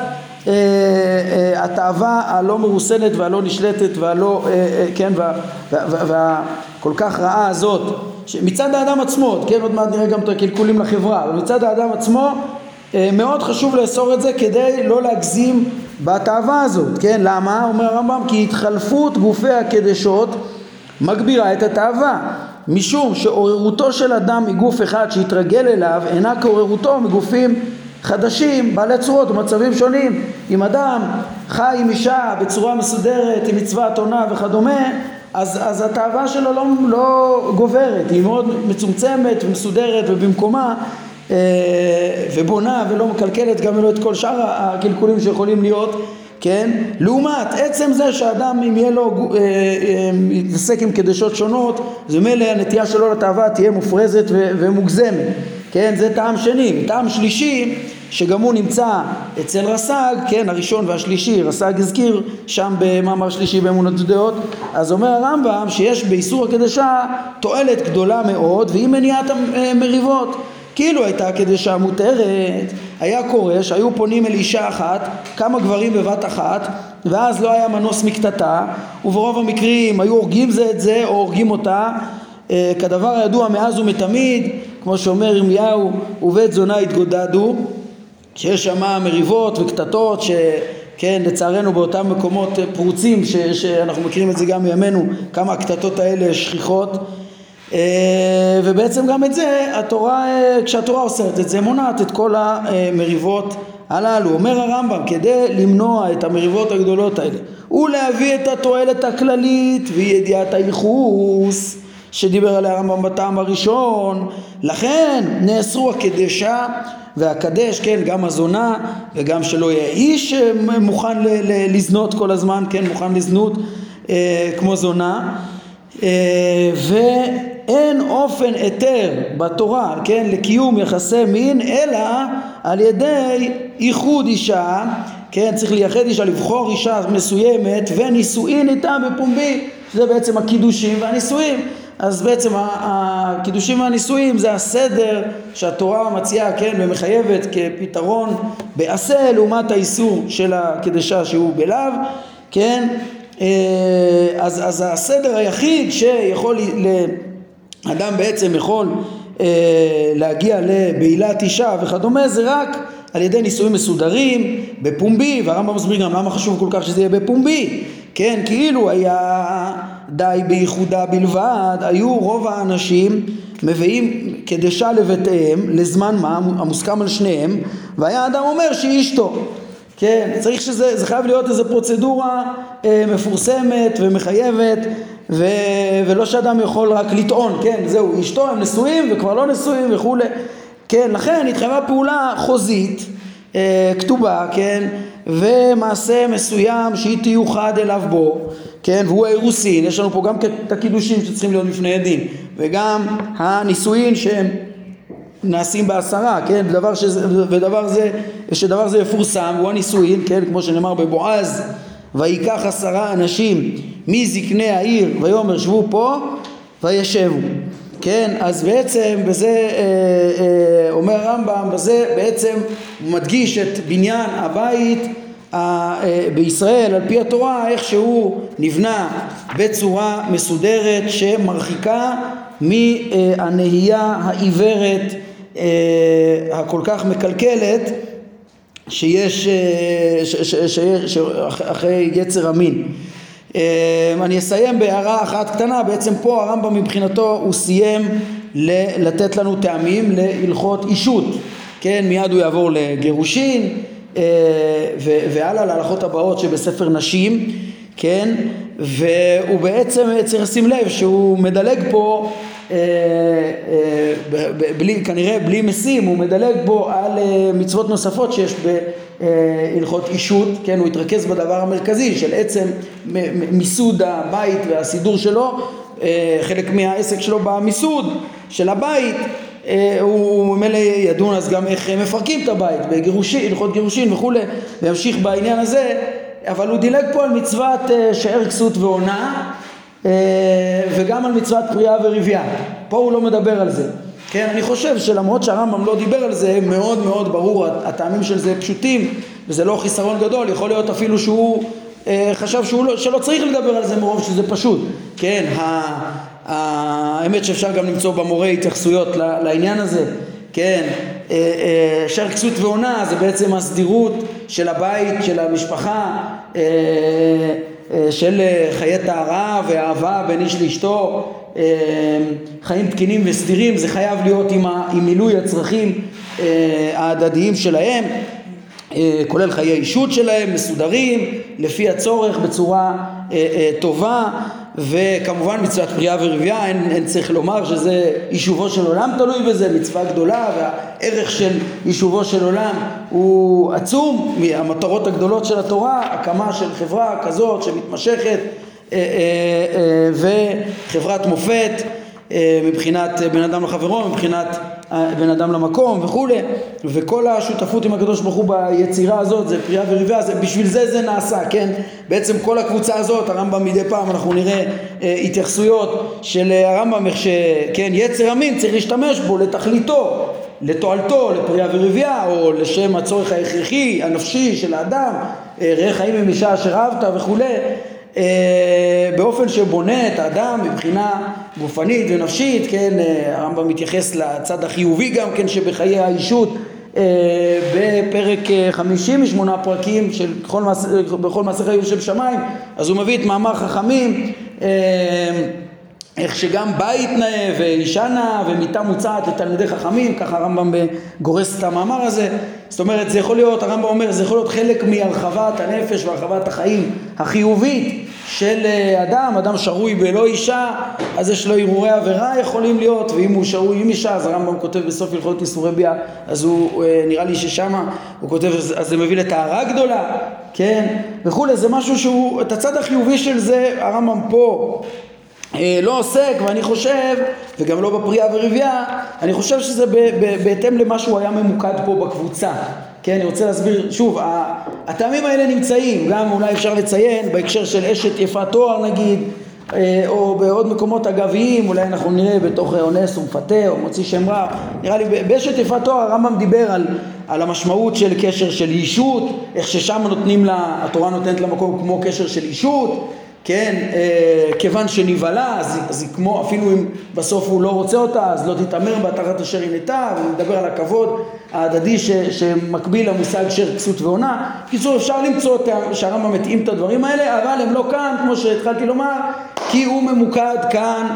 אה, אה, התאווה הלא מרוסנת והלא נשלטת והלא, אה, אה, כן, והכל כך רעה הזאת. מצד האדם עצמו, כן, עוד מעט נראה גם את הקלקולים לחברה, אבל מצד האדם עצמו אה, מאוד חשוב לאסור את זה כדי לא להגזים בתאווה הזאת, כן, למה? אומר הרמב"ם כי התחלפות גופי הקדשות מגבירה את התאווה משום שעוררותו של אדם מגוף אחד שהתרגל אליו אינה כעוררותו מגופים חדשים, בעלי צורות ומצבים שונים. אם אדם חי עם אישה בצורה מסודרת, עם מצוות עונה וכדומה, אז, אז התאווה שלו לא, לא גוברת, היא מאוד מצומצמת ומסודרת ובמקומה אה, ובונה ולא מקלקלת גם לא את כל שאר הקלקולים שיכולים להיות כן? לעומת עצם זה שאדם אם יהיה לו, אה, אה, יתעסק עם קדשות שונות, זה מילא הנטייה שלו לתאווה תהיה מופרזת ומוגזמת, כן? זה טעם שני. טעם שלישי, שגם הוא נמצא אצל רס"ג, כן? הראשון והשלישי, רס"ג הזכיר שם במאמר שלישי באמונות דעות, אז אומר הרמב"ם שיש באיסור הקדשה תועלת גדולה מאוד והיא מניעת המריבות. כאילו הייתה קדשה מותרת, היה קורה שהיו פונים אל אישה אחת, כמה גברים בבת אחת, ואז לא היה מנוס מקטטה, וברוב המקרים היו הורגים זה את זה או הורגים אותה, אה, כדבר הידוע מאז ומתמיד, כמו שאומר ירמיהו, ובית זונה התגודדו, שיש שם מריבות וקטטות, שכן, לצערנו באותם מקומות פרוצים, ש, שאנחנו מכירים את זה גם מימינו, כמה הקטטות האלה שכיחות. אה, ובעצם גם את זה התורה, אה, כשהתורה אוסרת את זה, מונעת את כל המריבות הללו. אומר הרמב"ם, כדי למנוע את המריבות הגדולות האלה ולהביא את התועלת הכללית וידיעת הייחוס שדיבר עליה הרמב"ם בטעם הראשון, לכן נאסרו הקדשה והקדש, כן, גם הזונה וגם שלא יהיה איש מוכן לזנות כל הזמן, כן, מוכן לזנות אה, כמו זונה ו... אין אופן היתר בתורה, כן, לקיום יחסי מין, אלא על ידי איחוד אישה, כן, צריך לייחד אישה, לבחור אישה מסוימת ונישואין איתה בפומבי, שזה בעצם הקידושים והנישואים. אז בעצם הקידושים והנישואים זה הסדר שהתורה מציעה, כן, ומחייבת כפתרון בעשה לעומת האיסור של הקדשה שהוא בלאו, כן, אה, אז, אז הסדר היחיד שיכול ל... אדם בעצם יכול אה, להגיע לבעילת אישה וכדומה זה רק על ידי נישואים מסודרים, בפומבי, והרמב"ם מסביר גם למה חשוב כל כך שזה יהיה בפומבי, כן, כאילו היה די בייחודה בלבד, היו רוב האנשים מביאים קדשה לבתיהם לזמן מה, המוסכם על שניהם, והיה אדם אומר שהיא אשתו, כן, צריך שזה, זה חייב להיות איזו פרוצדורה אה, מפורסמת ומחייבת ו, ולא שאדם יכול רק לטעון, כן, זהו, אשתו הם נשואים וכבר לא נשואים וכולי, כן, לכן התחייבה פעולה חוזית, אה, כתובה, כן, ומעשה מסוים שהיא תיוחד אליו בו, כן, והוא האירוסין, יש לנו פה גם את הקידושים שצריכים להיות לפני עדים, וגם הנישואין שהם נעשים בעשרה, כן, ודבר, שזה, ודבר זה, שדבר זה יפורסם, הוא הנישואין, כן, כמו שנאמר בבועז, ויקח עשרה אנשים מזקני העיר ויאמר שבו פה וישבו. כן? אז בעצם בזה אה, אה, אומר הרמב"ם בזה בעצם מדגיש את בניין הבית אה, בישראל על פי התורה איך שהוא נבנה בצורה מסודרת שמרחיקה מהנהייה העיוורת אה, הכל כך מקלקלת שיש אחרי יצר המין. אה, אני אסיים בהערה אחת קטנה, בעצם פה הרמב"ם מבחינתו הוא סיים לתת לנו טעמים להלכות אישות, כן, מיד הוא יעבור לגירושין אה, והלאה להלכות הבאות שבספר נשים, כן, והוא בעצם צריך לשים לב שהוא מדלג פה אה, בלי, כנראה בלי משים, הוא מדלג פה על מצוות נוספות שיש בהלכות אישות, כן, הוא התרכז בדבר המרכזי של עצם מיסוד הבית והסידור שלו, חלק מהעסק שלו במיסוד של הבית הוא ממילא ידון אז גם איך מפרקים את הבית, בגירושין, הלכות גירושין וכולי, וימשיך בעניין הזה, אבל הוא דילג פה על מצוות שאר כסות ועונה וגם על מצוות פריאה ורבייה, פה הוא לא מדבר על זה. כן, אני חושב שלמרות שהרמב"ם לא דיבר על זה, מאוד מאוד ברור, הטעמים של זה פשוטים, וזה לא חיסרון גדול, יכול להיות אפילו שהוא אה, חשב שהוא לא, שלא צריך לדבר על זה מרוב שזה פשוט. כן, האמת שאפשר גם למצוא במורה התייחסויות לעניין הזה, כן, אה, אה, שער כסות ועונה זה בעצם הסדירות של הבית, של המשפחה, של חיי טהרה ואהבה בין איש לאשתו, חיים תקינים וסדירים, זה חייב להיות עם מילוי הצרכים ההדדיים שלהם, כולל חיי אישות שלהם, מסודרים, לפי הצורך, בצורה טובה, וכמובן מצוות פריאה ורבייה, אין, אין צריך לומר שזה יישובו של עולם תלוי בזה, מצווה גדולה והערך של יישובו של עולם הוא עצום, מהמטרות הגדולות של התורה, הקמה של חברה כזאת שמתמשכת אה, אה, אה, וחברת מופת מבחינת בן אדם לחברו, מבחינת בן אדם למקום וכולי, וכל השותפות עם הקדוש ברוך הוא ביצירה הזאת זה פריאה ורבייה, זה, בשביל זה זה נעשה, כן? בעצם כל הקבוצה הזאת, הרמב"ם מדי פעם אנחנו נראה אה, התייחסויות של הרמב"ם איך שכן, יצר המין צריך להשתמש בו לתכליתו, לתועלתו, לפריאה ורבייה, או לשם הצורך ההכרחי, הנפשי של האדם, אה, ראה חיים עם אישה אשר אהבת וכולי אה, באופן שבונה את האדם מבחינה גופנית ונפשית, כן, אה, הרמב"ם מתייחס לצד החיובי גם כן שבחיי האישות אה, בפרק חמישי משמונה פרקים של כל מס, בכל מסכי יושב שמיים, אז הוא מביא את מאמר חכמים איך שגם בית נאה ואישה נאה ומיטה מוצעת לתלמידי חכמים, ככה הרמב"ם גורס את המאמר הזה. זאת אומרת, זה יכול להיות, הרמב"ם אומר, זה יכול להיות חלק מהרחבת הנפש והרחבת החיים החיובית של אה, אדם, אדם שרוי בלא אישה, אז יש לו הרהורי עבירה יכולים להיות, ואם הוא שרוי עם אישה, אז הרמב"ם כותב בסוף הלכות איסורי ביאה, אז הוא, אה, נראה לי ששמה, הוא כותב, אז זה מביא לטהרה גדולה, כן, וכולי, זה משהו שהוא, את הצד החיובי של זה, הרמב"ם פה לא עוסק, ואני חושב, וגם לא בפריאה ורבייה, אני חושב שזה בהתאם למה שהוא היה ממוקד פה בקבוצה. כן, אני רוצה להסביר, שוב, הטעמים האלה נמצאים, גם אולי אפשר לציין בהקשר של אשת יפת תואר נגיד, אה, או בעוד מקומות אגביים, אולי אנחנו נראה בתוך אונס ומפתה או מוציא שם רע, נראה לי באשת יפת תואר הרמב"ם דיבר על, על המשמעות של קשר של אישות, איך ששם נותנים לה, התורה נותנת לה מקום כמו קשר של אישות, כן, אה, כיוון שנבהלה, אז, אז היא כמו, אפילו אם בסוף הוא לא רוצה אותה, אז לא תתעמר בה תחת אשר היא נטה, ונדבר על הכבוד ההדדי ש, שמקביל למושג של כסות ועונה. בקיצור, אפשר למצוא שהרמב"ם מתאים את הדברים האלה, אבל הם לא כאן, כמו שהתחלתי לומר, כי הוא ממוקד כאן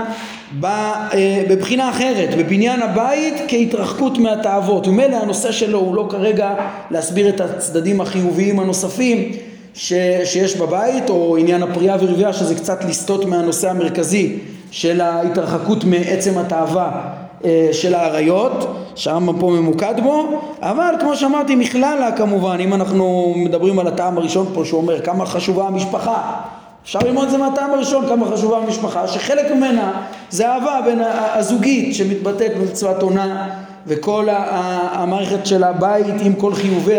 אה, בבחינה אחרת, בבניין הבית כהתרחקות מהתאוות. ומילא הנושא שלו הוא לא כרגע להסביר את הצדדים החיוביים הנוספים ש, שיש בבית, או עניין הפריאה ורבייה, שזה קצת לסטות מהנושא המרכזי של ההתרחקות מעצם התאווה אה, של האריות, שהרמב"ם פה ממוקד בו, אבל כמו שאמרתי מכללה כמובן, אם אנחנו מדברים על הטעם הראשון פה שהוא אומר כמה חשובה המשפחה, אפשר ללמוד את זה מהטעם הראשון כמה חשובה המשפחה, שחלק ממנה זה אהבה בין הזוגית שמתבטאת במצוות עונה וכל המערכת של הבית עם כל חיובי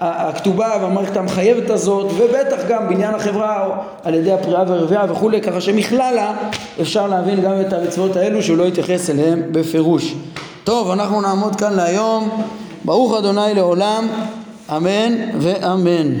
הכתובה והמערכת המחייבת הזאת ובטח גם בניין החברה על ידי הפריאה והרבייה וכולי ככה שמכללה אפשר להבין גם את המצוות האלו שהוא לא יתייחס אליהם בפירוש. טוב אנחנו נעמוד כאן להיום. ברוך אדוני לעולם. אמן ואמן